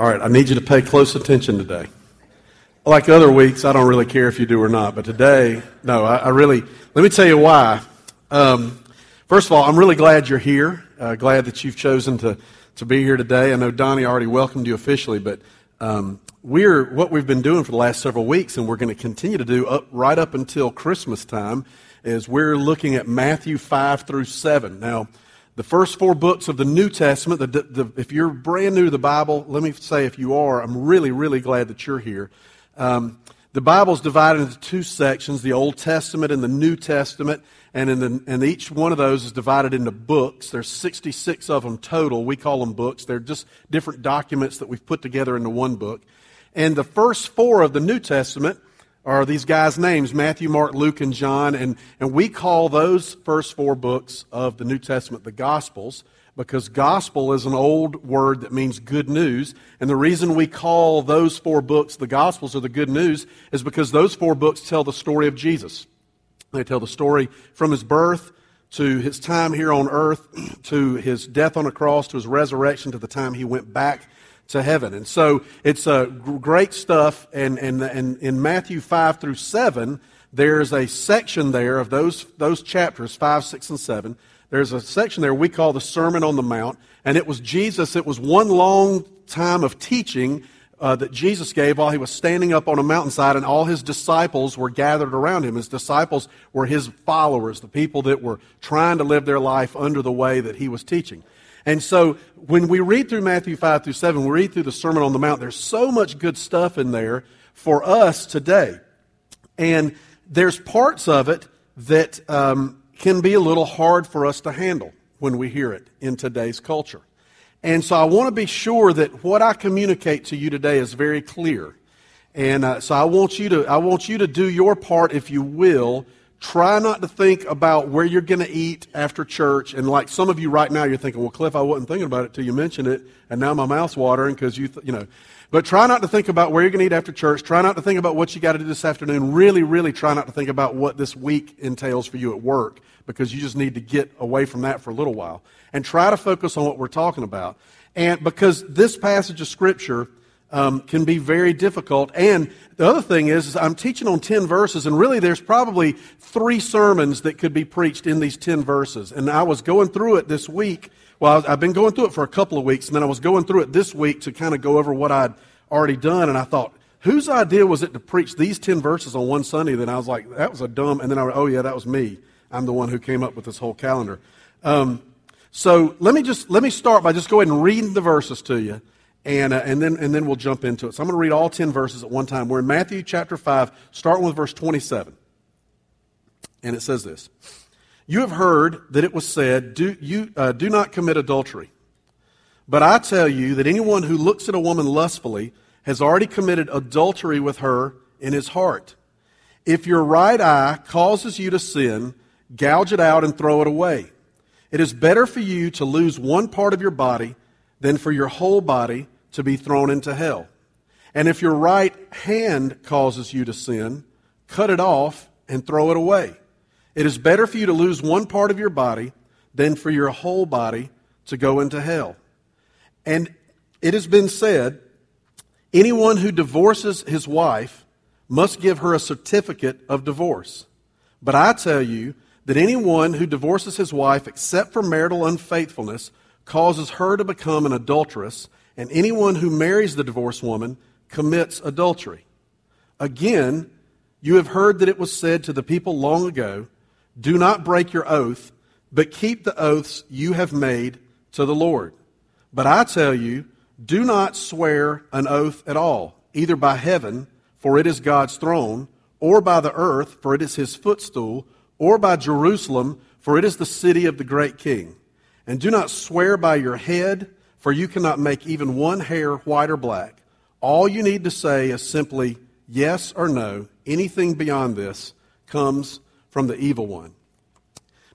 All right, I need you to pay close attention today. Like other weeks, I don't really care if you do or not, but today, no, I, I really, let me tell you why. Um, first of all, I'm really glad you're here. Uh, glad that you've chosen to, to be here today. I know Donnie already welcomed you officially, but um, we're what we've been doing for the last several weeks, and we're going to continue to do up right up until Christmas time, is we're looking at Matthew five through seven. Now, the first four books of the New Testament, the, the, if you're brand new to the Bible, let me say if you are, I'm really, really glad that you're here. Um, the Bible is divided into two sections the Old Testament and the New Testament, and, in the, and each one of those is divided into books. There's 66 of them total. We call them books. They're just different documents that we've put together into one book. And the first four of the New Testament are these guys' names Matthew, Mark, Luke, and John. And, and we call those first four books of the New Testament the Gospels because gospel is an old word that means good news. And the reason we call those four books the Gospels or the good news is because those four books tell the story of Jesus. They tell the story from his birth to his time here on earth, to his death on a cross, to his resurrection, to the time he went back to heaven. And so it's uh, great stuff. And, and, and in Matthew 5 through 7, there's a section there of those, those chapters, 5, 6, and 7. There's a section there we call the Sermon on the Mount. And it was Jesus, it was one long time of teaching uh, that Jesus gave while he was standing up on a mountainside, and all his disciples were gathered around him. His disciples were his followers, the people that were trying to live their life under the way that he was teaching. And so when we read through Matthew 5 through 7, we read through the Sermon on the Mount, there's so much good stuff in there for us today. And there's parts of it that um, can be a little hard for us to handle when we hear it in today's culture. And so I want to be sure that what I communicate to you today is very clear. And uh, so I want you to I want you to do your part, if you will, Try not to think about where you're going to eat after church. And like some of you right now, you're thinking, well, Cliff, I wasn't thinking about it till you mentioned it, and now my mouth's watering because you, th- you know. But try not to think about where you're going to eat after church. Try not to think about what you got to do this afternoon. Really, really try not to think about what this week entails for you at work because you just need to get away from that for a little while. And try to focus on what we're talking about. And because this passage of Scripture um, can be very difficult. And the other thing is, is, I'm teaching on 10 verses, and really there's probably three sermons that could be preached in these 10 verses. And I was going through it this week. Well, I've been going through it for a couple of weeks, and then I was going through it this week to kind of go over what I'd already done, and I thought, whose idea was it to preach these 10 verses on one Sunday? Then I was like, that was a dumb, and then I went, oh yeah, that was me. I'm the one who came up with this whole calendar. Um, so let me just, let me start by just go ahead and reading the verses to you and, uh, and, then, and then we'll jump into it. So I'm going to read all 10 verses at one time. We're in Matthew chapter 5, starting with verse 27. And it says this You have heard that it was said, Do, you, uh, do not commit adultery. But I tell you that anyone who looks at a woman lustfully has already committed adultery with her in his heart. If your right eye causes you to sin, gouge it out and throw it away. It is better for you to lose one part of your body than for your whole body to be thrown into hell. And if your right hand causes you to sin, cut it off and throw it away. It is better for you to lose one part of your body than for your whole body to go into hell. And it has been said anyone who divorces his wife must give her a certificate of divorce. But I tell you that anyone who divorces his wife except for marital unfaithfulness causes her to become an adulteress, and anyone who marries the divorced woman commits adultery. Again, you have heard that it was said to the people long ago, Do not break your oath, but keep the oaths you have made to the Lord. But I tell you, do not swear an oath at all, either by heaven, for it is God's throne, or by the earth, for it is his footstool, or by Jerusalem, for it is the city of the great king. And do not swear by your head, for you cannot make even one hair white or black. All you need to say is simply yes or no. Anything beyond this comes from the evil one.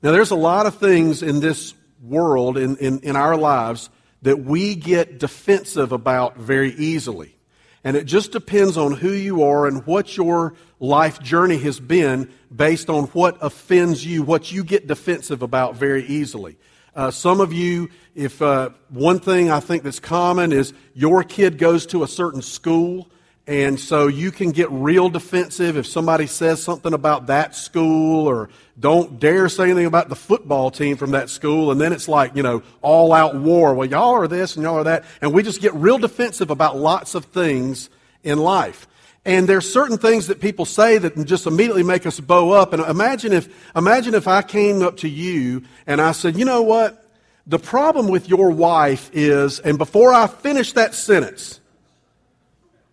Now, there's a lot of things in this world, in, in, in our lives, that we get defensive about very easily. And it just depends on who you are and what your life journey has been based on what offends you, what you get defensive about very easily. Uh, some of you, if uh, one thing I think that's common is your kid goes to a certain school, and so you can get real defensive if somebody says something about that school or don't dare say anything about the football team from that school. And then it's like, you know, all out war. Well, y'all are this and y'all are that. And we just get real defensive about lots of things in life. And there's certain things that people say that just immediately make us bow up. And imagine if, imagine if I came up to you and I said, you know what? The problem with your wife is, and before I finish that sentence,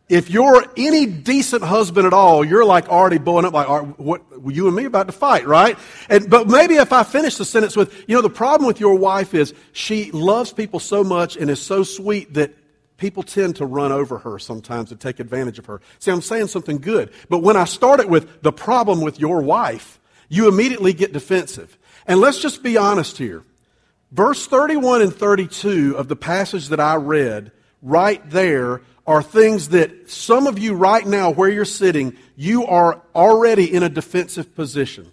if you're any decent husband at all, you're like already blowing up like, what, you and me about to fight, right? And, but maybe if I finish the sentence with, you know, the problem with your wife is she loves people so much and is so sweet that people tend to run over her sometimes and take advantage of her. See, I'm saying something good. But when I start it with the problem with your wife, you immediately get defensive. And let's just be honest here. Verse 31 and 32 of the passage that I read, right there, are things that some of you right now, where you're sitting, you are already in a defensive position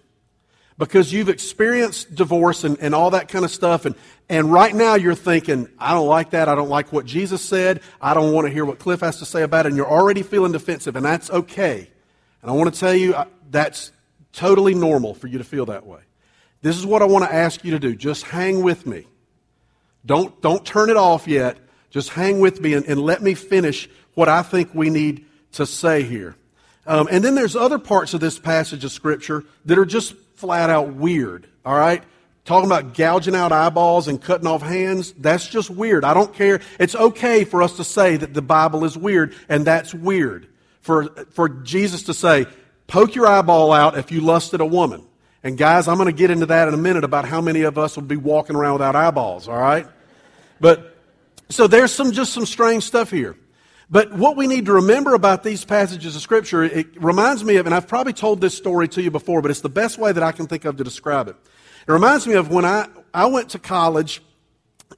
because you've experienced divorce and, and all that kind of stuff. And, and right now you're thinking, I don't like that. I don't like what Jesus said. I don't want to hear what Cliff has to say about it. And you're already feeling defensive, and that's okay. And I want to tell you, that's totally normal for you to feel that way. This is what I want to ask you to do. Just hang with me. Don't, don't turn it off yet. Just hang with me and, and let me finish what I think we need to say here. Um, and then there's other parts of this passage of Scripture that are just flat out weird, all right? Talking about gouging out eyeballs and cutting off hands, that's just weird. I don't care. It's okay for us to say that the Bible is weird, and that's weird. For, for Jesus to say, poke your eyeball out if you lusted a woman. And guys, I'm going to get into that in a minute about how many of us would be walking around without eyeballs, all right? But, so there's some, just some strange stuff here. But what we need to remember about these passages of Scripture, it reminds me of, and I've probably told this story to you before, but it's the best way that I can think of to describe it. It reminds me of when I, I went to college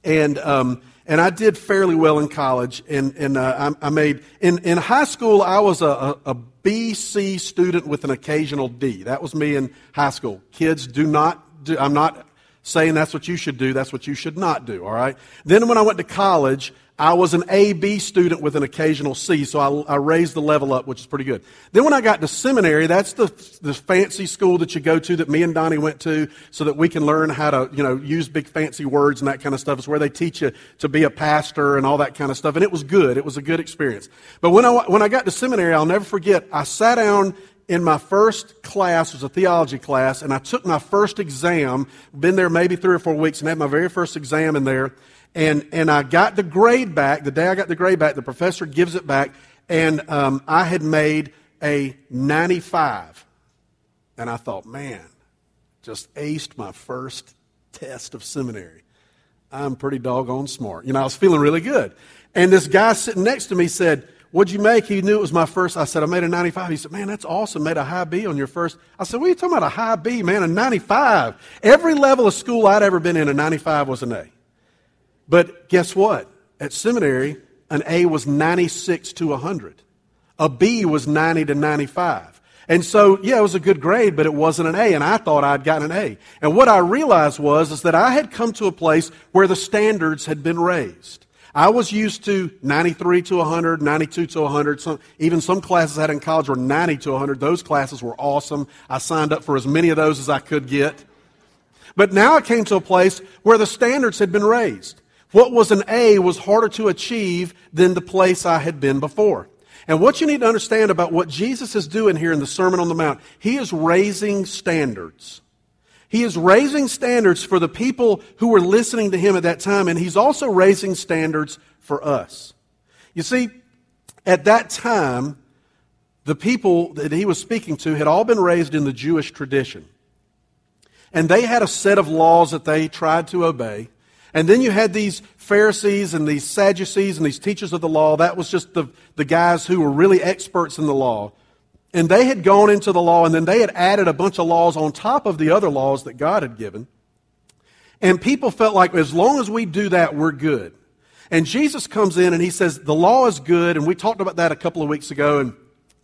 and, um, and I did fairly well in college. And, and uh, I, I, made, in, in high school, I was a, a, a BC student with an occasional D. That was me in high school. Kids do not do, I'm not saying that's what you should do, that's what you should not do, all right? Then when I went to college, I was an AB student with an occasional C, so I, I, raised the level up, which is pretty good. Then when I got to seminary, that's the, the fancy school that you go to that me and Donnie went to so that we can learn how to, you know, use big fancy words and that kind of stuff. It's where they teach you to be a pastor and all that kind of stuff. And it was good. It was a good experience. But when I, when I got to seminary, I'll never forget, I sat down in my first class was a theology class, and I took my first exam. Been there maybe three or four weeks, and had my very first exam in there. And, and I got the grade back. The day I got the grade back, the professor gives it back. And um, I had made a 95. And I thought, man, just aced my first test of seminary. I'm pretty doggone smart. You know, I was feeling really good. And this guy sitting next to me said, What'd you make? He knew it was my first. I said, I made a 95. He said, Man, that's awesome. Made a high B on your first. I said, What are you talking about? A high B, man? A 95. Every level of school I'd ever been in, a 95 was an A. But guess what? At seminary, an A was 96 to 100. A B was 90 to 95. And so, yeah, it was a good grade, but it wasn't an A, and I thought I'd gotten an A. And what I realized was is that I had come to a place where the standards had been raised. I was used to 93 to 100, 92 to 100. Some, even some classes I had in college were 90 to 100. Those classes were awesome. I signed up for as many of those as I could get. But now I came to a place where the standards had been raised. What was an A was harder to achieve than the place I had been before. And what you need to understand about what Jesus is doing here in the Sermon on the Mount, he is raising standards. He is raising standards for the people who were listening to him at that time, and he's also raising standards for us. You see, at that time, the people that he was speaking to had all been raised in the Jewish tradition. And they had a set of laws that they tried to obey. And then you had these Pharisees and these Sadducees and these teachers of the law. That was just the, the guys who were really experts in the law. And they had gone into the law and then they had added a bunch of laws on top of the other laws that God had given. And people felt like as long as we do that, we're good. And Jesus comes in and he says, the law is good. And we talked about that a couple of weeks ago. And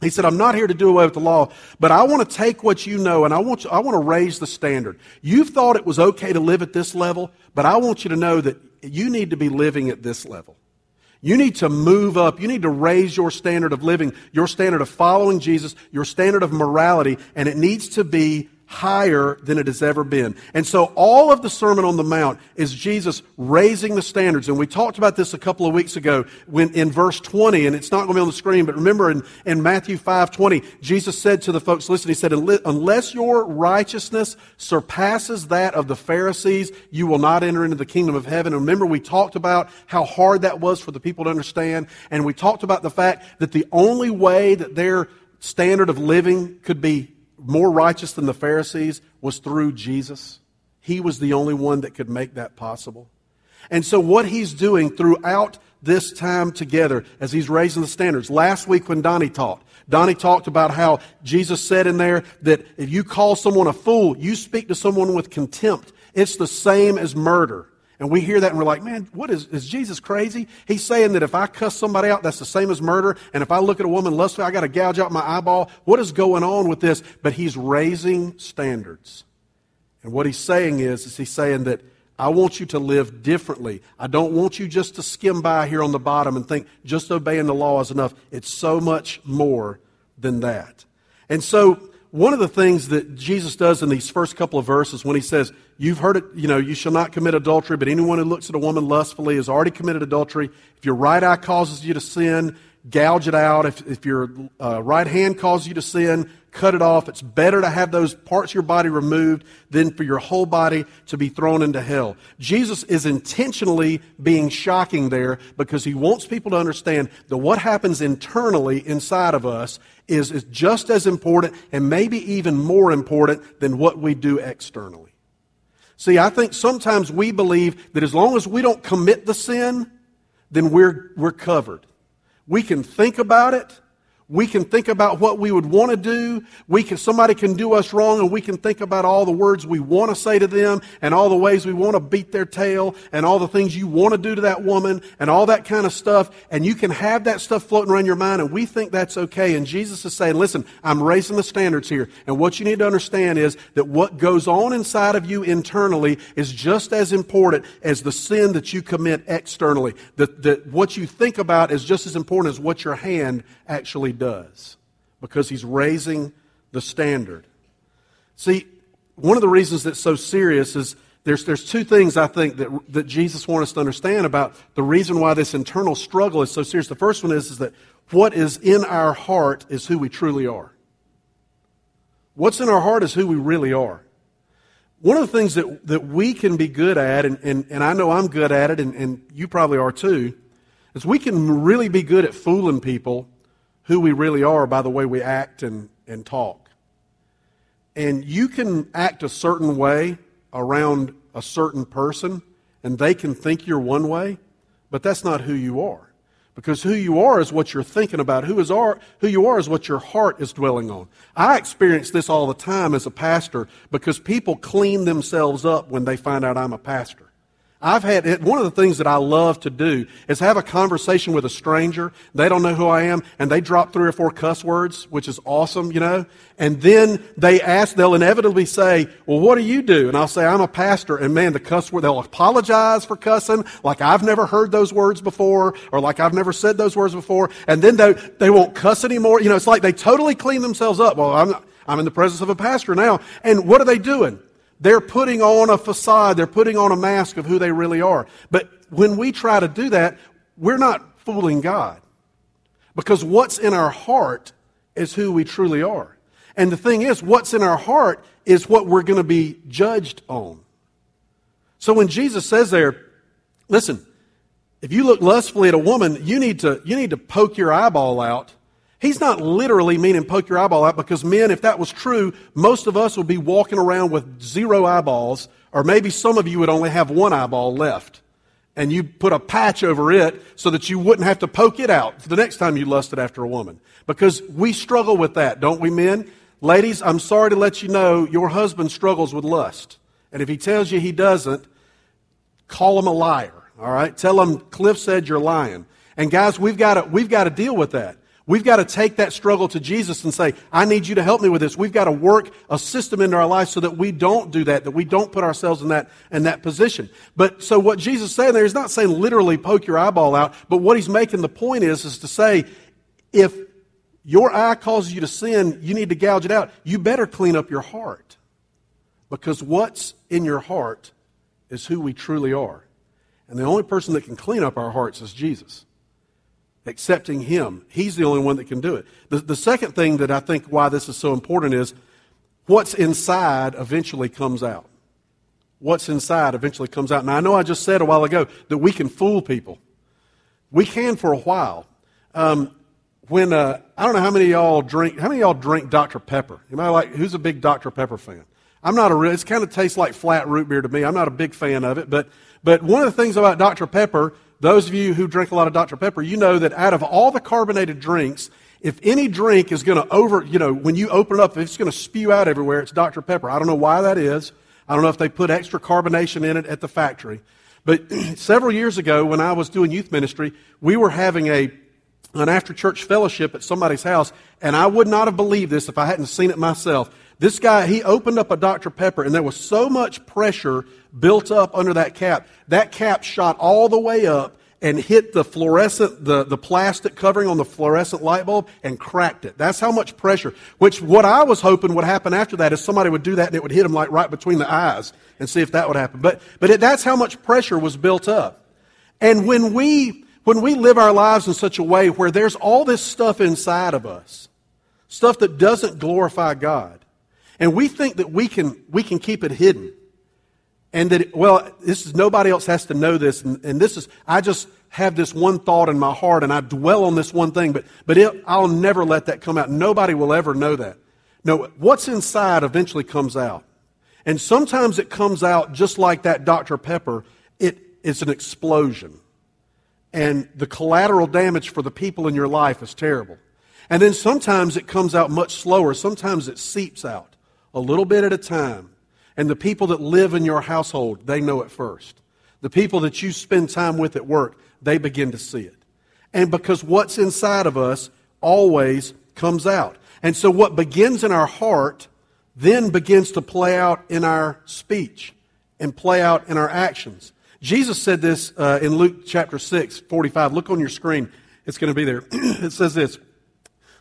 He said, I'm not here to do away with the law, but I want to take what you know and I want, you, I want to raise the standard. You've thought it was okay to live at this level, but I want you to know that you need to be living at this level. You need to move up. You need to raise your standard of living, your standard of following Jesus, your standard of morality, and it needs to be higher than it has ever been. And so all of the Sermon on the Mount is Jesus raising the standards. And we talked about this a couple of weeks ago when in verse 20, and it's not going to be on the screen, but remember in, in Matthew 5 20, Jesus said to the folks, listen, he said, unless your righteousness surpasses that of the Pharisees, you will not enter into the kingdom of heaven. And remember, we talked about how hard that was for the people to understand. And we talked about the fact that the only way that their standard of living could be more righteous than the Pharisees was through Jesus. He was the only one that could make that possible. And so, what he's doing throughout this time together as he's raising the standards. Last week, when Donnie talked, Donnie talked about how Jesus said in there that if you call someone a fool, you speak to someone with contempt. It's the same as murder. And we hear that and we're like, man, what is, is Jesus crazy? He's saying that if I cuss somebody out, that's the same as murder. And if I look at a woman lustfully, I got to gouge out my eyeball. What is going on with this? But he's raising standards. And what he's saying is, is he's saying that I want you to live differently. I don't want you just to skim by here on the bottom and think just obeying the law is enough. It's so much more than that. And so one of the things that Jesus does in these first couple of verses when he says, You've heard it, you know, you shall not commit adultery, but anyone who looks at a woman lustfully has already committed adultery. If your right eye causes you to sin, gouge it out. If, if your uh, right hand causes you to sin, cut it off. It's better to have those parts of your body removed than for your whole body to be thrown into hell. Jesus is intentionally being shocking there because he wants people to understand that what happens internally inside of us is, is just as important and maybe even more important than what we do externally. See, I think sometimes we believe that as long as we don't commit the sin, then we're, we're covered. We can think about it. We can think about what we would want to do. We can, somebody can do us wrong and we can think about all the words we want to say to them and all the ways we want to beat their tail and all the things you want to do to that woman and all that kind of stuff. And you can have that stuff floating around your mind and we think that's okay. And Jesus is saying, listen, I'm raising the standards here. And what you need to understand is that what goes on inside of you internally is just as important as the sin that you commit externally. That, that what you think about is just as important as what your hand actually does because he's raising the standard. See, one of the reasons that's so serious is there's, there's two things I think that, that Jesus wants us to understand about the reason why this internal struggle is so serious. The first one is, is that what is in our heart is who we truly are. What's in our heart is who we really are. One of the things that, that we can be good at, and, and, and I know I'm good at it, and, and you probably are too, is we can really be good at fooling people who we really are by the way we act and, and talk. And you can act a certain way around a certain person, and they can think you're one way, but that's not who you are. Because who you are is what you're thinking about. Who, is are, who you are is what your heart is dwelling on. I experience this all the time as a pastor because people clean themselves up when they find out I'm a pastor. I've had one of the things that I love to do is have a conversation with a stranger. They don't know who I am, and they drop three or four cuss words, which is awesome, you know. And then they ask, they'll inevitably say, "Well, what do you do?" And I'll say, "I'm a pastor." And man, the cuss word, they'll apologize for cussing, like I've never heard those words before, or like I've never said those words before. And then they they won't cuss anymore. You know, it's like they totally clean themselves up. Well, I'm I'm in the presence of a pastor now, and what are they doing? They're putting on a facade, they're putting on a mask of who they really are. But when we try to do that, we're not fooling God. Because what's in our heart is who we truly are. And the thing is, what's in our heart is what we're going to be judged on. So when Jesus says there, listen, if you look lustfully at a woman, you need to, you need to poke your eyeball out He's not literally meaning poke your eyeball out because, men, if that was true, most of us would be walking around with zero eyeballs, or maybe some of you would only have one eyeball left. And you put a patch over it so that you wouldn't have to poke it out the next time you lusted after a woman. Because we struggle with that, don't we, men? Ladies, I'm sorry to let you know your husband struggles with lust. And if he tells you he doesn't, call him a liar. All right? Tell him Cliff said you're lying. And guys, we've got to, we've got to deal with that. We've got to take that struggle to Jesus and say, I need you to help me with this. We've got to work a system into our life so that we don't do that, that we don't put ourselves in that, in that position. But so what Jesus is saying there is not saying literally poke your eyeball out, but what he's making the point is, is to say, if your eye causes you to sin, you need to gouge it out. You better clean up your heart. Because what's in your heart is who we truly are. And the only person that can clean up our hearts is Jesus accepting Him. He's the only one that can do it. The, the second thing that I think why this is so important is what's inside eventually comes out. What's inside eventually comes out. Now, I know I just said a while ago that we can fool people. We can for a while. Um, when uh, I don't know how many of y'all drink, how many of y'all drink Dr. Pepper? Anybody like who's a big Dr. Pepper fan? I'm not a real. It kind of tastes like flat root beer to me. I'm not a big fan of it, but but one of the things about Dr. Pepper those of you who drink a lot of Dr. Pepper, you know that out of all the carbonated drinks, if any drink is going to over, you know, when you open it up, it's going to spew out everywhere, it's Dr. Pepper. I don't know why that is. I don't know if they put extra carbonation in it at the factory. But several years ago, when I was doing youth ministry, we were having a an after church fellowship at somebody's house, and I would not have believed this if I hadn't seen it myself. This guy, he opened up a Dr. Pepper, and there was so much pressure built up under that cap. That cap shot all the way up and hit the fluorescent, the, the plastic covering on the fluorescent light bulb and cracked it. That's how much pressure. Which what I was hoping would happen after that is somebody would do that and it would hit him like right between the eyes and see if that would happen. But, but it, that's how much pressure was built up. And when we, when we live our lives in such a way where there's all this stuff inside of us, stuff that doesn't glorify God, and we think that we can, we can keep it hidden, and that, well, this is, nobody else has to know this. And, and this is, I just have this one thought in my heart and I dwell on this one thing, but, but it, I'll never let that come out. Nobody will ever know that. No, what's inside eventually comes out. And sometimes it comes out just like that Dr. Pepper. It, it's an explosion. And the collateral damage for the people in your life is terrible. And then sometimes it comes out much slower. Sometimes it seeps out a little bit at a time. And the people that live in your household, they know it first. The people that you spend time with at work, they begin to see it. And because what's inside of us always comes out. And so what begins in our heart then begins to play out in our speech and play out in our actions. Jesus said this uh, in Luke chapter 6, 45. Look on your screen. It's going to be there. it says this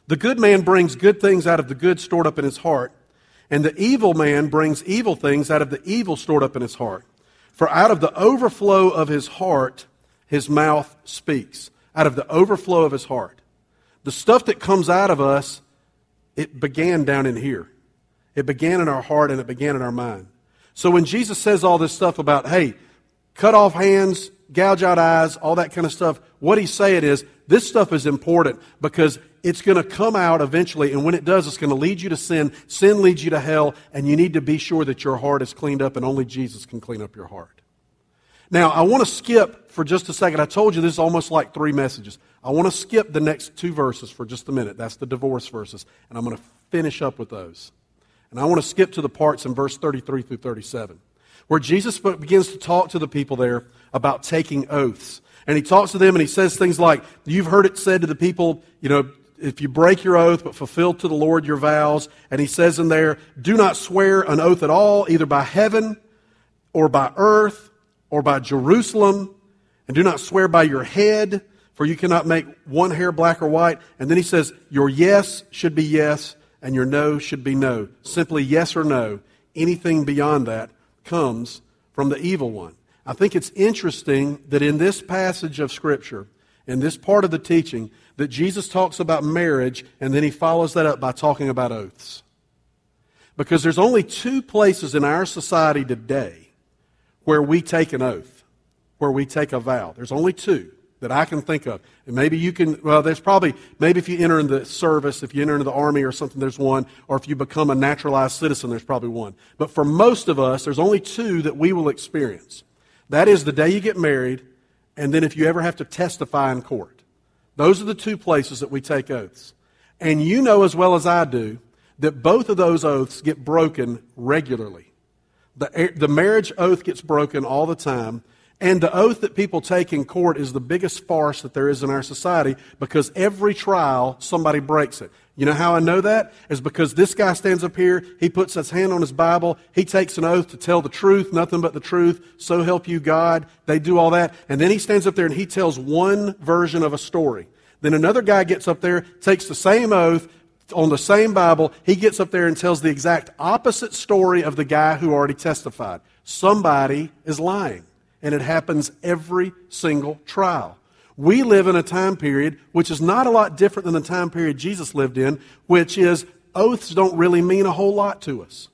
The good man brings good things out of the good stored up in his heart, and the evil man brings evil things out of the evil stored up in his heart. For out of the overflow of his heart, his mouth speaks. Out of the overflow of his heart. The stuff that comes out of us, it began down in here. It began in our heart and it began in our mind. So when Jesus says all this stuff about, hey, cut off hands, gouge out eyes, all that kind of stuff, what he's saying is this stuff is important because it's going to come out eventually, and when it does, it's going to lead you to sin. Sin leads you to hell, and you need to be sure that your heart is cleaned up, and only Jesus can clean up your heart. Now, I want to skip for just a second. I told you this is almost like three messages. I want to skip the next two verses for just a minute. That's the divorce verses, and I'm going to finish up with those. And I want to skip to the parts in verse 33 through 37, where Jesus begins to talk to the people there about taking oaths. And he talks to them and he says things like, You've heard it said to the people, you know, if you break your oath but fulfill to the Lord your vows. And he says in there, do not swear an oath at all, either by heaven or by earth or by Jerusalem. And do not swear by your head, for you cannot make one hair black or white. And then he says, your yes should be yes and your no should be no. Simply yes or no. Anything beyond that comes from the evil one. I think it's interesting that in this passage of Scripture, in this part of the teaching, that Jesus talks about marriage and then he follows that up by talking about oaths. Because there's only two places in our society today where we take an oath, where we take a vow. There's only two that I can think of. And maybe you can, well, there's probably, maybe if you enter in the service, if you enter into the army or something, there's one. Or if you become a naturalized citizen, there's probably one. But for most of us, there's only two that we will experience. That is the day you get married, and then if you ever have to testify in court. Those are the two places that we take oaths. And you know as well as I do that both of those oaths get broken regularly. The, the marriage oath gets broken all the time, And the oath that people take in court is the biggest farce that there is in our society because every trial, somebody breaks it. You know how I know that? Is because this guy stands up here, he puts his hand on his Bible, he takes an oath to tell the truth, nothing but the truth, so help you God. They do all that. And then he stands up there and he tells one version of a story. Then another guy gets up there, takes the same oath on the same Bible, he gets up there and tells the exact opposite story of the guy who already testified. Somebody is lying. And it happens every single trial. We live in a time period which is not a lot different than the time period Jesus lived in, which is oaths don't really mean a whole lot to us.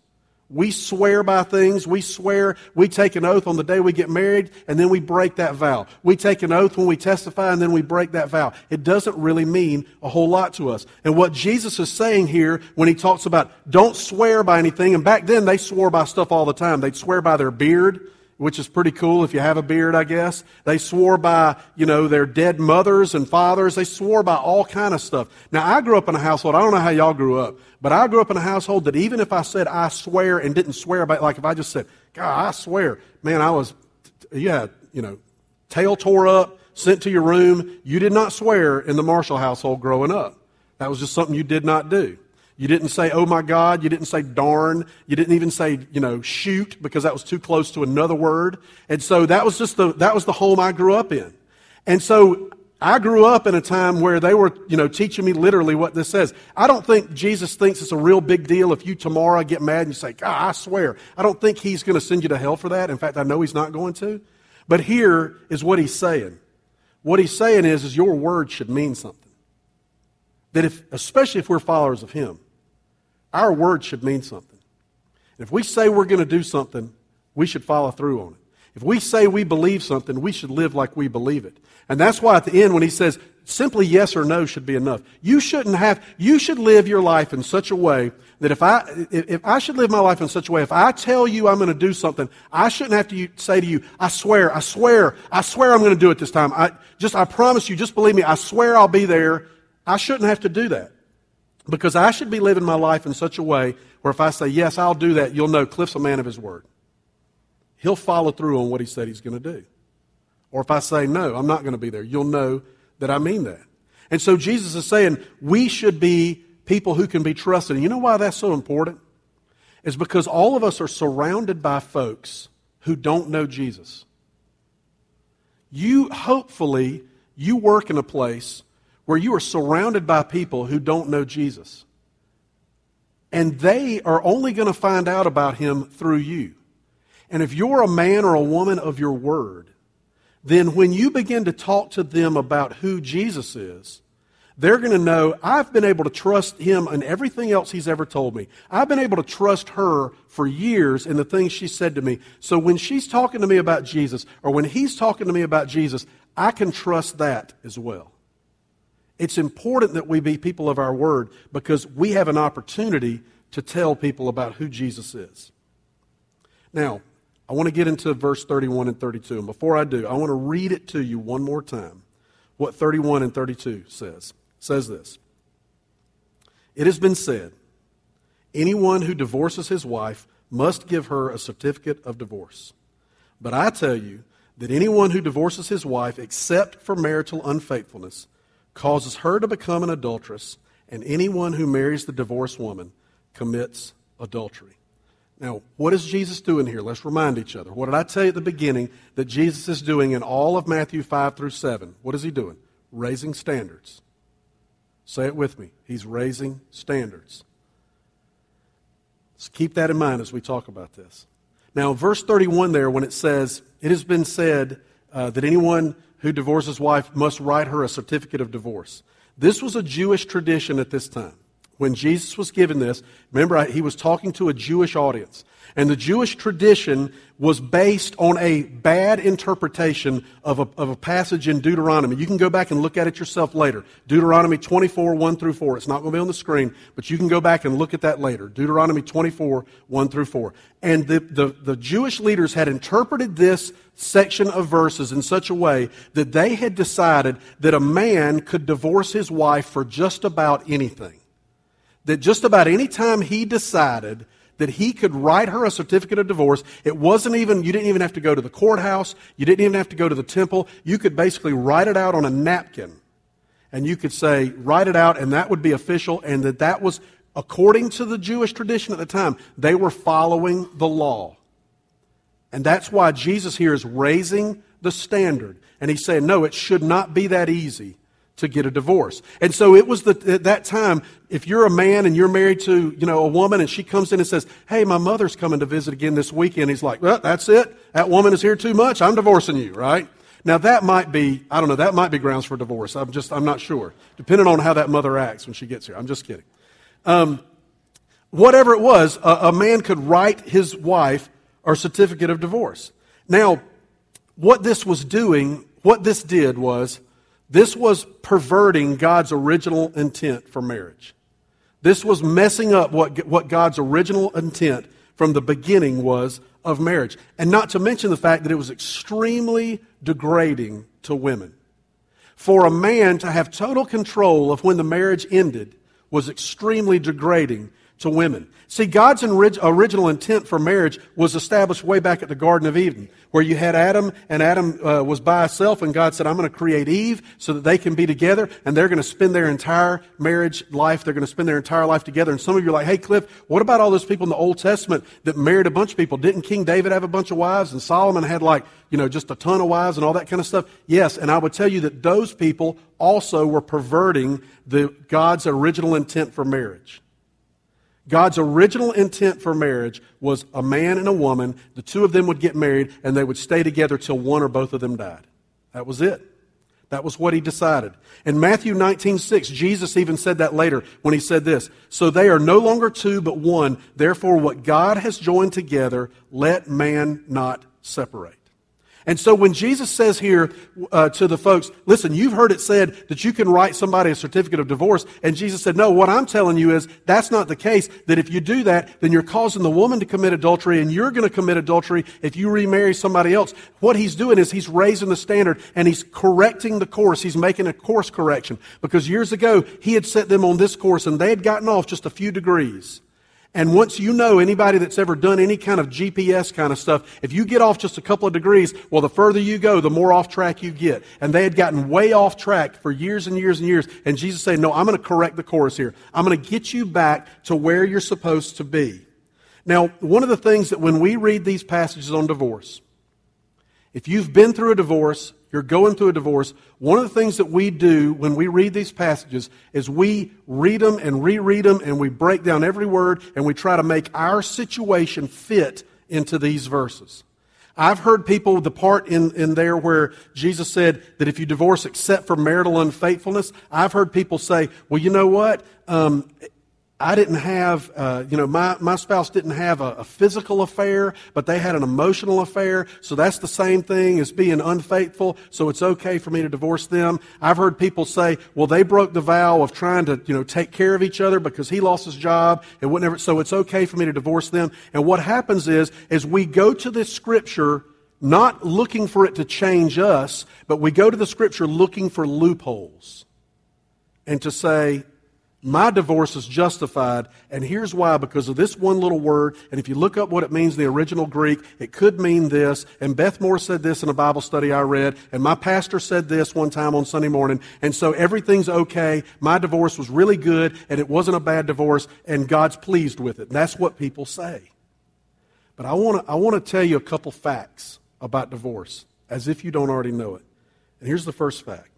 We swear by things. We swear. We take an oath on the day we get married, and then we break that vow. We take an oath when we testify, and then we break that vow. It doesn't really mean a whole lot to us. And what Jesus is saying here when he talks about don't swear by anything, and back then they swore by stuff all the time. They'd swear by their beard which is pretty cool if you have a beard, I guess. They swore by, you know, their dead mothers and fathers. They swore by all kind of stuff. Now, I grew up in a household, I don't know how y'all grew up, but I grew up in a household that even if I said I swear and didn't swear by, like if I just said, God, I swear, man, I was, yeah, you know, tail tore up, sent to your room. You did not swear in the Marshall household growing up. That was just something you did not do. You didn't say, oh my God. You didn't say darn. You didn't even say, you know, shoot because that was too close to another word. And so that was just the, that was the home I grew up in. And so I grew up in a time where they were, you know, teaching me literally what this says. I don't think Jesus thinks it's a real big deal if you tomorrow get mad and you say, God, I swear. I don't think he's going to send you to hell for that. In fact, I know he's not going to. But here is what he's saying. What he's saying is, is your word should mean something. That if, especially if we're followers of him, our word should mean something. If we say we're going to do something, we should follow through on it. If we say we believe something, we should live like we believe it. And that's why at the end, when he says simply yes or no should be enough, you shouldn't have, you should live your life in such a way that if I, if I should live my life in such a way, if I tell you I'm going to do something, I shouldn't have to say to you, I swear, I swear, I swear I'm going to do it this time. I just, I promise you, just believe me, I swear I'll be there. I shouldn't have to do that. Because I should be living my life in such a way where if I say, yes, I'll do that, you'll know Cliff's a man of his word. He'll follow through on what he said he's going to do. Or if I say, no, I'm not going to be there, you'll know that I mean that. And so Jesus is saying we should be people who can be trusted. And you know why that's so important? Is because all of us are surrounded by folks who don't know Jesus. You, hopefully, you work in a place where you are surrounded by people who don't know Jesus. And they are only going to find out about him through you. And if you're a man or a woman of your word, then when you begin to talk to them about who Jesus is, they're going to know I've been able to trust him and everything else he's ever told me. I've been able to trust her for years in the things she said to me. So when she's talking to me about Jesus or when he's talking to me about Jesus, I can trust that as well. It's important that we be people of our word because we have an opportunity to tell people about who Jesus is. Now, I want to get into verse 31 and 32. And before I do, I want to read it to you one more time. What 31 and 32 says. It says this. It has been said, anyone who divorces his wife must give her a certificate of divorce. But I tell you that anyone who divorces his wife except for marital unfaithfulness causes her to become an adulteress, and anyone who marries the divorced woman commits adultery. Now, what is Jesus doing here? Let's remind each other. What did I tell you at the beginning that Jesus is doing in all of Matthew 5 through 7? What is he doing? Raising standards. Say it with me. He's raising standards. Let's keep that in mind as we talk about this. Now, verse 31 there, when it says, It has been said uh, that anyone who divorces his wife must write her a certificate of divorce. This was a Jewish tradition at this time. When Jesus was given this, remember, he was talking to a Jewish audience. And the Jewish tradition was based on a bad interpretation of a, of a passage in Deuteronomy. You can go back and look at it yourself later. Deuteronomy 24, 1 through 4. It's not going to be on the screen, but you can go back and look at that later. Deuteronomy 24, 1 through 4. And the, the, the Jewish leaders had interpreted this section of verses in such a way that they had decided that a man could divorce his wife for just about anything. That just about any time he decided that he could write her a certificate of divorce. It wasn't even, you didn't even have to go to the courthouse. You didn't even have to go to the temple. You could basically write it out on a napkin. And you could say, write it out, and that would be official, and that that was, according to the Jewish tradition at the time, they were following the law. And that's why Jesus here is raising the standard. And he's saying, no, it should not be that easy to get a divorce. And so it was the, at that time, if you're a man and you're married to, you know, a woman and she comes in and says, Hey, my mother's coming to visit again this weekend. He's like, Well, that's it. That woman is here too much. I'm divorcing you, right? Now that might be, I don't know, that might be grounds for divorce. I'm just, I'm not sure. Depending on how that mother acts when she gets here. I'm just kidding. Um, whatever it was, a, a man could write his wife a certificate of divorce. Now, what this was doing, what this did was, this was perverting God's original intent for marriage. This was messing up what, what God's original intent from the beginning was of marriage. And not to mention the fact that it was extremely degrading to women. For a man to have total control of when the marriage ended was extremely degrading to women. See, God's original intent for marriage was established way back at the Garden of Eden, where you had Adam, and Adam uh, was by himself, and God said, I'm going to create Eve so that they can be together, and they're going to spend their entire marriage life, they're going to spend their entire life together. And some of you are like, hey, Cliff, what about all those people in the Old Testament that married a bunch of people? Didn't King David have a bunch of wives, and Solomon had like, you know, just a ton of wives and all that kind of stuff? Yes, and I would tell you that those people also were perverting the, God's original intent for marriage. God's original intent for marriage was a man and a woman. The two of them would get married and they would stay together till one or both of them died. That was it. That was what he decided. In Matthew 19, 6, Jesus even said that later when he said this. So they are no longer two, but one. Therefore, what God has joined together, let man not separate. And so when Jesus says here uh, to the folks, listen, you've heard it said that you can write somebody a certificate of divorce. And Jesus said, no, what I'm telling you is that's not the case. That if you do that, then you're causing the woman to commit adultery and you're going to commit adultery if you remarry somebody else. What he's doing is he's raising the standard and he's correcting the course. He's making a course correction. Because years ago, he had set them on this course and they had gotten off just a few degrees. And once you know anybody that's ever done any kind of GPS kind of stuff, if you get off just a couple of degrees, well, the further you go, the more off track you get. And they had gotten way off track for years and years and years. And Jesus said, no, I'm going to correct the course here. I'm going to get you back to where you're supposed to be. Now, one of the things that when we read these passages on divorce, if you've been through a divorce, you're going through a divorce, one of the things that we do when we read these passages is we read them and reread them and we break down every word and we try to make our situation fit into these verses. I've heard people, the part in, in there where Jesus said that if you divorce except for marital unfaithfulness, I've heard people say, well, you know what? Um, I didn't have, uh, you know, my, my spouse didn't have a, a, physical affair, but they had an emotional affair. So that's the same thing as being unfaithful. So it's okay for me to divorce them. I've heard people say, well, they broke the vow of trying to, you know, take care of each other because he lost his job and whatever. So it's okay for me to divorce them. And what happens is, is we go to this scripture not looking for it to change us, but we go to the scripture looking for loopholes and to say, my divorce is justified, and here's why because of this one little word. And if you look up what it means in the original Greek, it could mean this. And Beth Moore said this in a Bible study I read, and my pastor said this one time on Sunday morning. And so everything's okay. My divorce was really good, and it wasn't a bad divorce, and God's pleased with it. And that's what people say. But I want to I want to tell you a couple facts about divorce, as if you don't already know it. And here's the first fact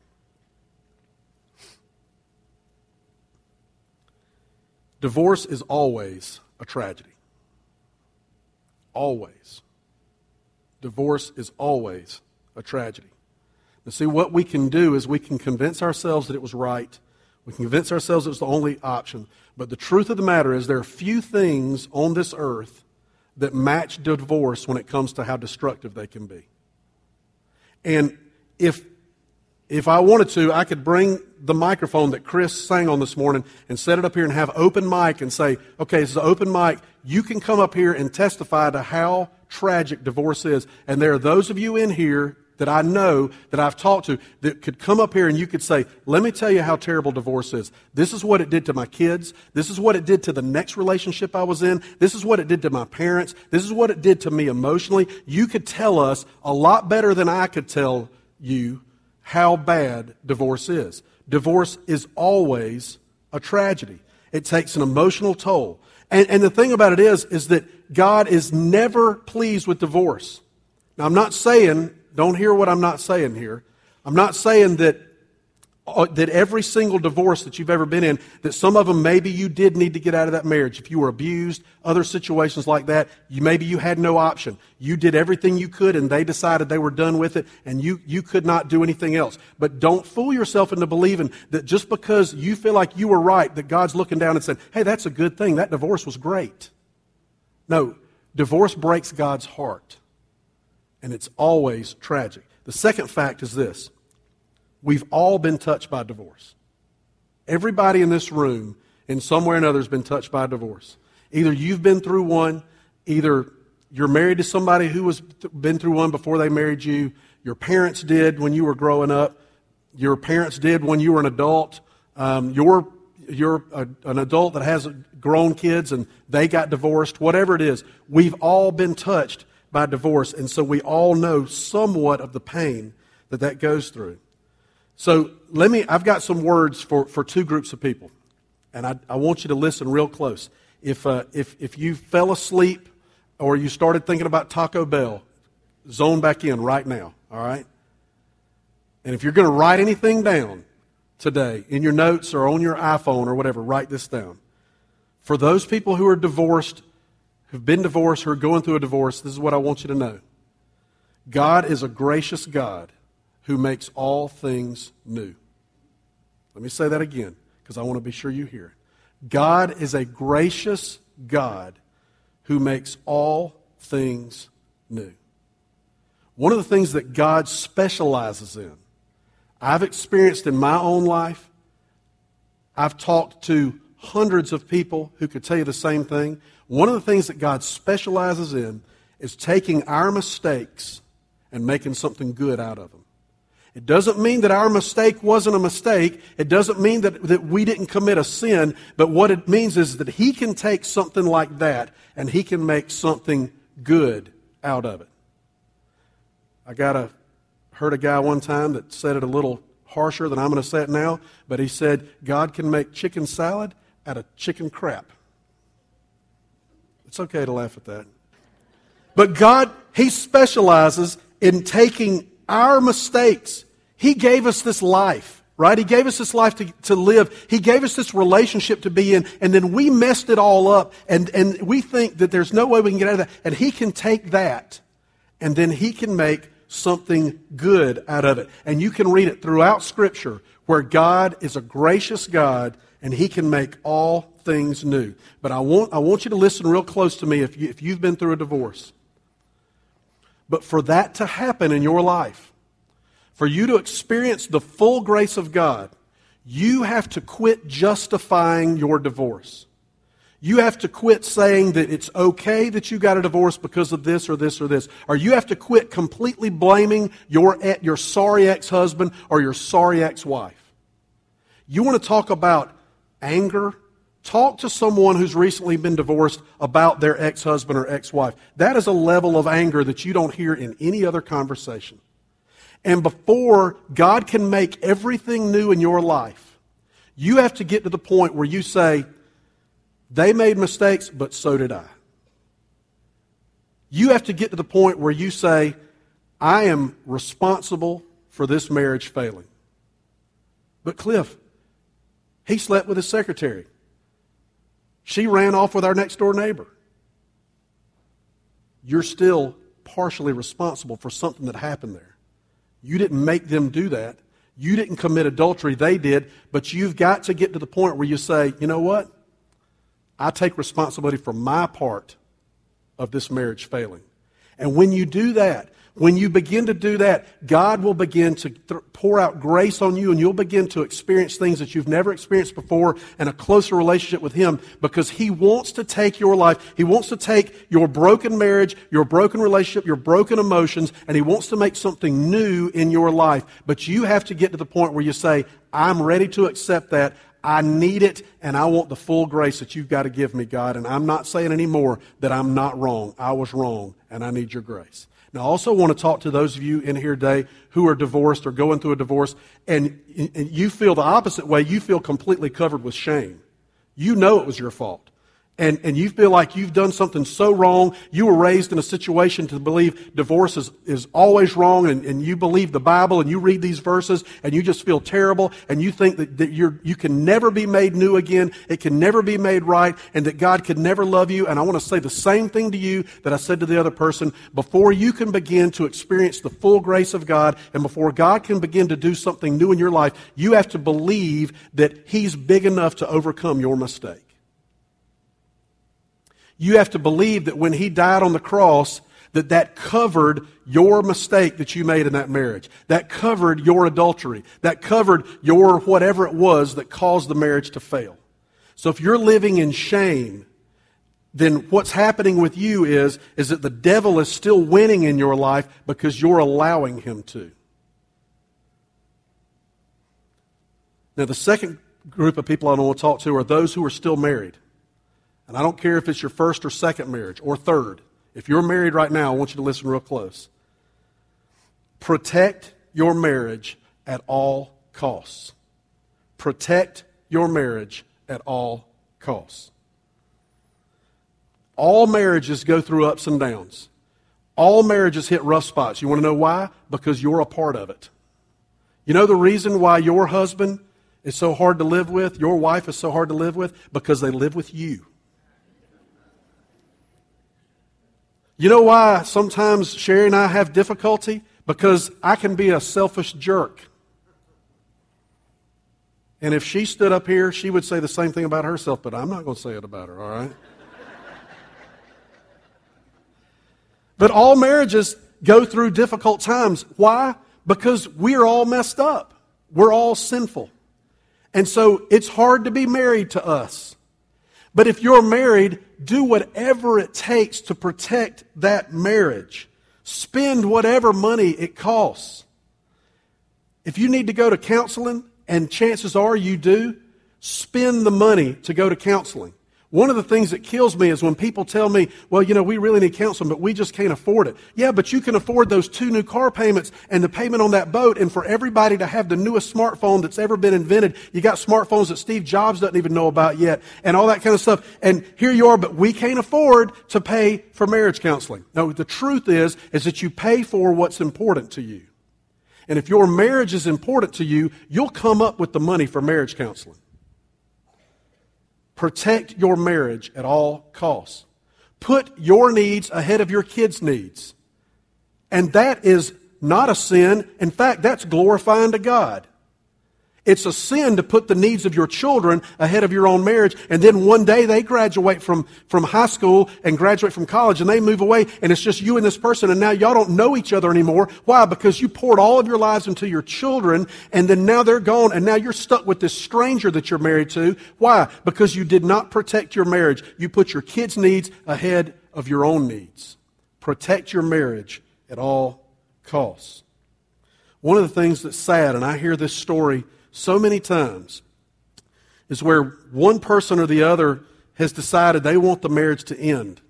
Divorce is always a tragedy. Always. Divorce is always a tragedy. Now, see, what we can do is we can convince ourselves that it was right. We can convince ourselves it was the only option. But the truth of the matter is, there are few things on this earth that match divorce when it comes to how destructive they can be. And if if I wanted to, I could bring the microphone that Chris sang on this morning and set it up here and have open mic and say, okay, this is an open mic. You can come up here and testify to how tragic divorce is. And there are those of you in here that I know that I've talked to that could come up here and you could say, let me tell you how terrible divorce is. This is what it did to my kids. This is what it did to the next relationship I was in. This is what it did to my parents. This is what it did to me emotionally. You could tell us a lot better than I could tell you how bad divorce is. Divorce is always a tragedy. It takes an emotional toll. And, and the thing about it is, is that God is never pleased with divorce. Now, I'm not saying, don't hear what I'm not saying here. I'm not saying that Uh, that every single divorce that you've ever been in, that some of them maybe you did need to get out of that marriage. If you were abused, other situations like that, you, maybe you had no option. You did everything you could and they decided they were done with it and you, you could not do anything else. But don't fool yourself into believing that just because you feel like you were right, that God's looking down and saying, hey, that's a good thing. That divorce was great. No, divorce breaks God's heart and it's always tragic. The second fact is this We've all been touched by divorce. Everybody in this room, in some way or another, has been touched by divorce. Either you've been through one, either you're married to somebody who has been through one before they married you, your parents did when you were growing up, your parents did when you were an adult, um, you're, you're a, an adult that has grown kids and they got divorced, whatever it is, we've all been touched by divorce, and so we all know somewhat of the pain that that goes through. So let me, I've got some words for, for two groups of people. And I, I want you to listen real close. If, uh, if, if you fell asleep or you started thinking about Taco Bell, zone back in right now, all right? And if you're going to write anything down today in your notes or on your iPhone or whatever, write this down. For those people who are divorced, who've been divorced, who are going through a divorce, this is what I want you to know God is a gracious God who makes all things new. Let me say that again because I want to be sure you hear it. God is a gracious God who makes all things new. One of the things that God specializes in, I've experienced in my own life, I've talked to hundreds of people who could tell you the same thing. One of the things that God specializes in is taking our mistakes and making something good out of them. It doesn't mean that our mistake wasn't a mistake. It doesn't mean that, that we didn't commit a sin. But what it means is that He can take something like that and He can make something good out of it. I got a, heard a guy one time that said it a little harsher than I'm going to say it now, but he said, God can make chicken salad out of chicken crap. It's okay to laugh at that. But God, He specializes in taking our mistakes he gave us this life, right? He gave us this life to, to live. He gave us this relationship to be in, and then we messed it all up, and, and we think that there's no way we can get out of that. And He can take that, and then He can make something good out of it. And you can read it throughout Scripture where God is a gracious God, and He can make all things new. But I want, I want you to listen real close to me if, you, if you've been through a divorce. But for that to happen in your life, for you to experience the full grace of God, you have to quit justifying your divorce. You have to quit saying that it's okay that you got a divorce because of this or this or this. Or you have to quit completely blaming your, your sorry ex husband or your sorry ex wife. You want to talk about anger? Talk to someone who's recently been divorced about their ex husband or ex wife. That is a level of anger that you don't hear in any other conversation. And before God can make everything new in your life, you have to get to the point where you say, they made mistakes, but so did I. You have to get to the point where you say, I am responsible for this marriage failing. But Cliff, he slept with his secretary. She ran off with our next door neighbor. You're still partially responsible for something that happened there. You didn't make them do that. You didn't commit adultery, they did. But you've got to get to the point where you say, you know what? I take responsibility for my part of this marriage failing. And when you do that, When you begin to do that, God will begin to th- pour out grace on you and you'll begin to experience things that you've never experienced before and a closer relationship with Him because He wants to take your life. He wants to take your broken marriage, your broken relationship, your broken emotions, and He wants to make something new in your life. But you have to get to the point where you say, I'm ready to accept that. I need it, and I want the full grace that you've got to give me, God. And I'm not saying anymore that I'm not wrong. I was wrong, and I need your grace. I also want to talk to those of you in here today who are divorced or going through a divorce, and, and you feel the opposite way. You feel completely covered with shame. You know it was your fault and, and you feel like you've done something so wrong, you were raised in a situation to believe divorce is, is always wrong, and, and you believe the Bible, and you read these verses, and you just feel terrible, and you think that, that you're, you can never be made new again, it can never be made right, and that God could never love you. And I want to say the same thing to you that I said to the other person. Before you can begin to experience the full grace of God, and before God can begin to do something new in your life, you have to believe that He's big enough to overcome your mistake. You have to believe that when he died on the cross, that that covered your mistake that you made in that marriage. That covered your adultery. That covered your whatever it was that caused the marriage to fail. So if you're living in shame, then what's happening with you is, is that the devil is still winning in your life because you're allowing him to. Now, the second group of people I want to talk to are those who are still married. And I don't care if it's your first or second marriage or third. If you're married right now, I want you to listen real close. Protect your marriage at all costs. Protect your marriage at all costs. All marriages go through ups and downs. All marriages hit rough spots. You want to know why? Because you're a part of it. You know the reason why your husband is so hard to live with, your wife is so hard to live with? Because they live with you. You know why sometimes Sherry and I have difficulty? Because I can be a selfish jerk. And if she stood up here, she would say the same thing about herself, but I'm not going to say it about her, all right? but all marriages go through difficult times. Why? Because we're all messed up. We're all sinful. And so it's hard to be married to us. But if you're married, do whatever it takes to protect that marriage. Spend whatever money it costs. If you need to go to counseling, and chances are you do, spend the money to go to counseling. One of the things that kills me is when people tell me, well, you know, we really need counseling, but we just can't afford it. Yeah, but you can afford those two new car payments and the payment on that boat. And for everybody to have the newest smartphone that's ever been invented, you got smartphones that Steve Jobs doesn't even know about yet and all that kind of stuff. And here you are, but we can't afford to pay for marriage counseling. No, the truth is, is that you pay for what's important to you. And if your marriage is important to you, you'll come up with the money for marriage counseling. Protect your marriage at all costs. Put your needs ahead of your kids' needs. And that is not a sin. In fact, that's glorifying to God. It's a sin to put the needs of your children ahead of your own marriage. And then one day they graduate from, from high school and graduate from college and they move away and it's just you and this person and now y'all don't know each other anymore. Why? Because you poured all of your lives into your children and then now they're gone and now you're stuck with this stranger that you're married to. Why? Because you did not protect your marriage. You put your kids' needs ahead of your own needs. Protect your marriage at all costs. One of the things that's sad, and I hear this story so many times is where one person or the other has decided they want the marriage to end.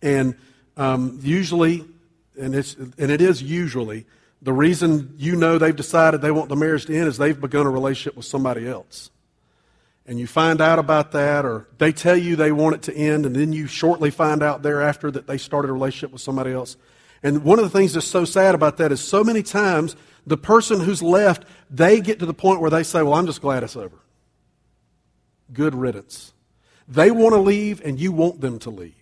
And um, usually, and, it's, and it is usually, the reason you know they've decided they want the marriage to end is they've begun a relationship with somebody else. And you find out about that, or they tell you they want it to end, and then you shortly find out thereafter that they started a relationship with somebody else. And one of the things that's so sad about that is so many times the person who's left, they get to the point where they say, Well, I'm just glad it's over. Good riddance. They want to leave, and you want them to leave.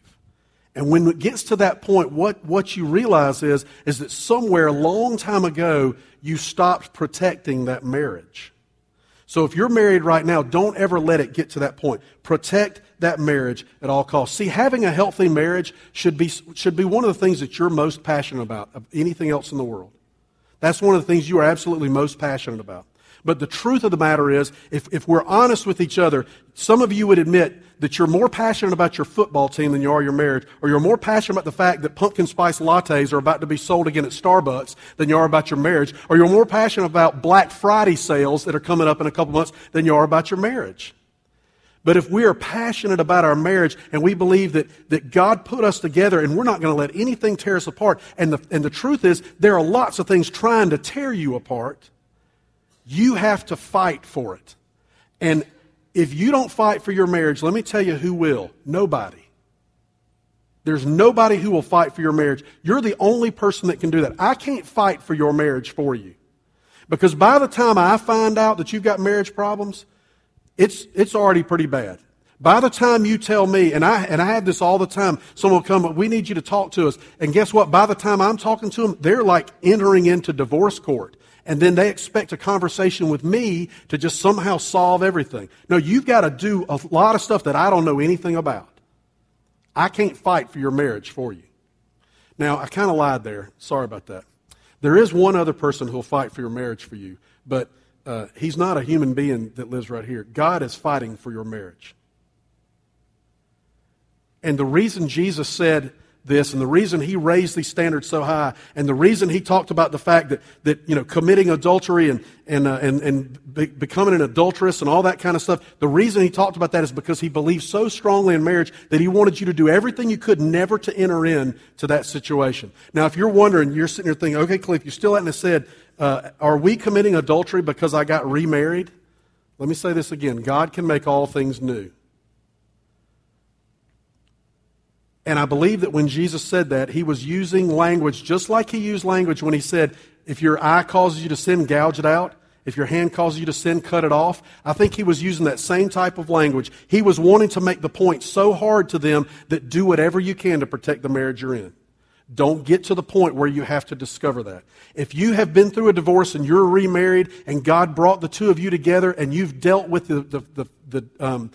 And when it gets to that point, what, what you realize is, is that somewhere a long time ago, you stopped protecting that marriage. So if you're married right now, don't ever let it get to that point. Protect that marriage at all costs. See, having a healthy marriage should be, should be one of the things that you're most passionate about of anything else in the world. That's one of the things you are absolutely most passionate about. But the truth of the matter is, if, if we're honest with each other, some of you would admit that you're more passionate about your football team than you are your marriage, or you're more passionate about the fact that pumpkin spice lattes are about to be sold again at Starbucks than you are about your marriage, or you're more passionate about Black Friday sales that are coming up in a couple months than you are about your marriage. But if we are passionate about our marriage and we believe that, that God put us together and we're not going to let anything tear us apart, and the, and the truth is there are lots of things trying to tear you apart, you have to fight for it. And if you don't fight for your marriage, let me tell you who will. Nobody. There's nobody who will fight for your marriage. You're the only person that can do that. I can't fight for your marriage for you. Because by the time I find out that you've got marriage problems, it's, it's already pretty bad. By the time you tell me, and I, and I have this all the time, someone will come, we need you to talk to us. And guess what? By the time I'm talking to them, they're like entering into divorce court and then they expect a conversation with me to just somehow solve everything. No, you've got to do a lot of stuff that I don't know anything about. I can't fight for your marriage for you. Now, I kind of lied there. Sorry about that. There is one other person who'll fight for your marriage for you, but uh, he's not a human being that lives right here. God is fighting for your marriage. And the reason Jesus said, this and the reason he raised these standards so high and the reason he talked about the fact that, that you know, committing adultery and, and, uh, and, and be, becoming an adulteress and all that kind of stuff, the reason he talked about that is because he believed so strongly in marriage that he wanted you to do everything you could never to enter in to that situation. Now, if you're wondering, you're sitting here thinking, okay, Cliff, you still hadn't said, uh, are we committing adultery because I got remarried? Let me say this again. God can make all things new. And I believe that when Jesus said that, he was using language just like he used language when he said, if your eye causes you to sin, gouge it out. If your hand causes you to sin, cut it off. I think he was using that same type of language. He was wanting to make the point so hard to them that do whatever you can to protect the marriage you're in. Don't get to the point where you have to discover that. If you have been through a divorce and you're remarried and God brought the two of you together and you've dealt with the, the, the, the um,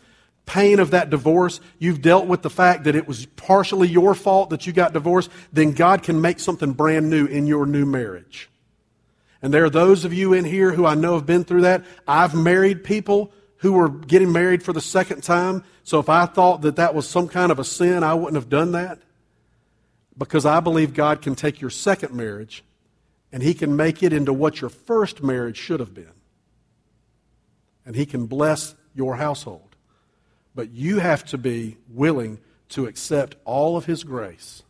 pain of that divorce, you've dealt with the fact that it was partially your fault that you got divorced, then God can make something brand new in your new marriage. And there are those of you in here who I know have been through that. I've married people who were getting married for the second time. So if I thought that that was some kind of a sin, I wouldn't have done that. Because I believe God can take your second marriage and He can make it into what your first marriage should have been. And He can bless your household. But you have to be willing to accept all of His grace.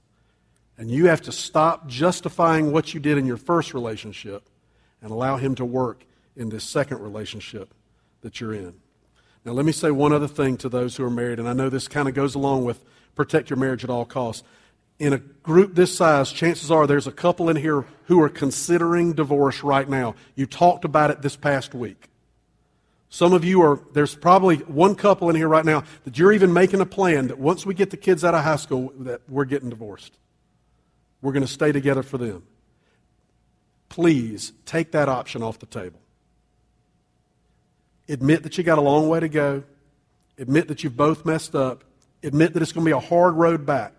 And you have to stop justifying what you did in your first relationship and allow Him to work in this second relationship that you're in. Now, let me say one other thing to those who are married, and I know this kind of goes along with protect your marriage at all costs. In a group this size, chances are there's a couple in here who are considering divorce right now. You talked about it this past week. Some of you are, there's probably one couple in here right now that you're even making a plan that once we get the kids out of high school, that we're getting divorced. We're going to stay together for them. Please take that option off the table. Admit that you got a long way to go. Admit that you've both messed up. Admit that it's going to be a hard road back.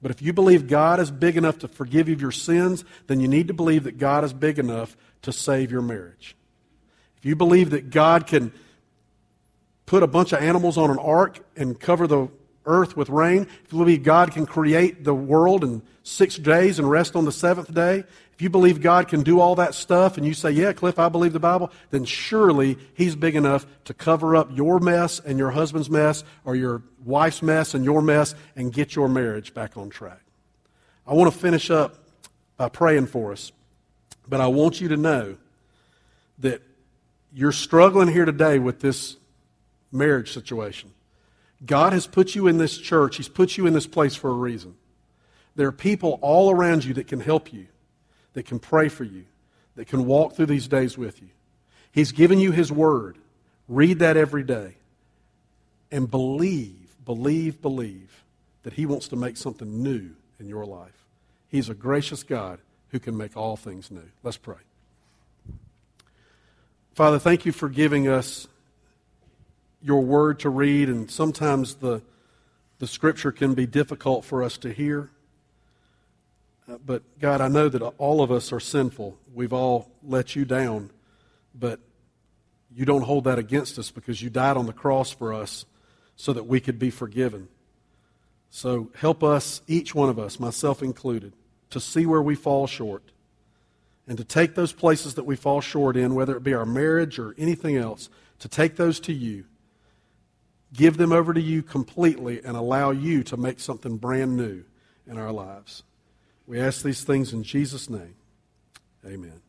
But if you believe God is big enough to forgive you of your sins, then you need to believe that God is big enough to save your marriage. If you believe that God can put a bunch of animals on an ark and cover the earth with rain, if you believe God can create the world in six days and rest on the seventh day, if you believe God can do all that stuff and you say, Yeah, Cliff, I believe the Bible, then surely He's big enough to cover up your mess and your husband's mess or your wife's mess and your mess and get your marriage back on track. I want to finish up by praying for us, but I want you to know that you're struggling here today with this marriage situation. God has put you in this church, He's put you in this place for a reason. There are people all around you that can help you, that can pray for you, that can walk through these days with you. He's given you His Word. Read that every day. And believe, believe, believe that He wants to make something new in your life. He's a gracious God who can make all things new. Let's pray. Father, thank you for giving us your word to read, and sometimes the, the scripture can be difficult for us to hear. Uh, but God, I know that all of us are sinful. We've all let you down, but you don't hold that against us because you died on the cross for us so that we could be forgiven. So help us, each one of us, myself included, to see where we fall short and to take those places that we fall short in, whether it be our marriage or anything else, to take those to you, give them over to you completely, and allow you to make something brand new in our lives. We ask these things in Jesus' name. Amen.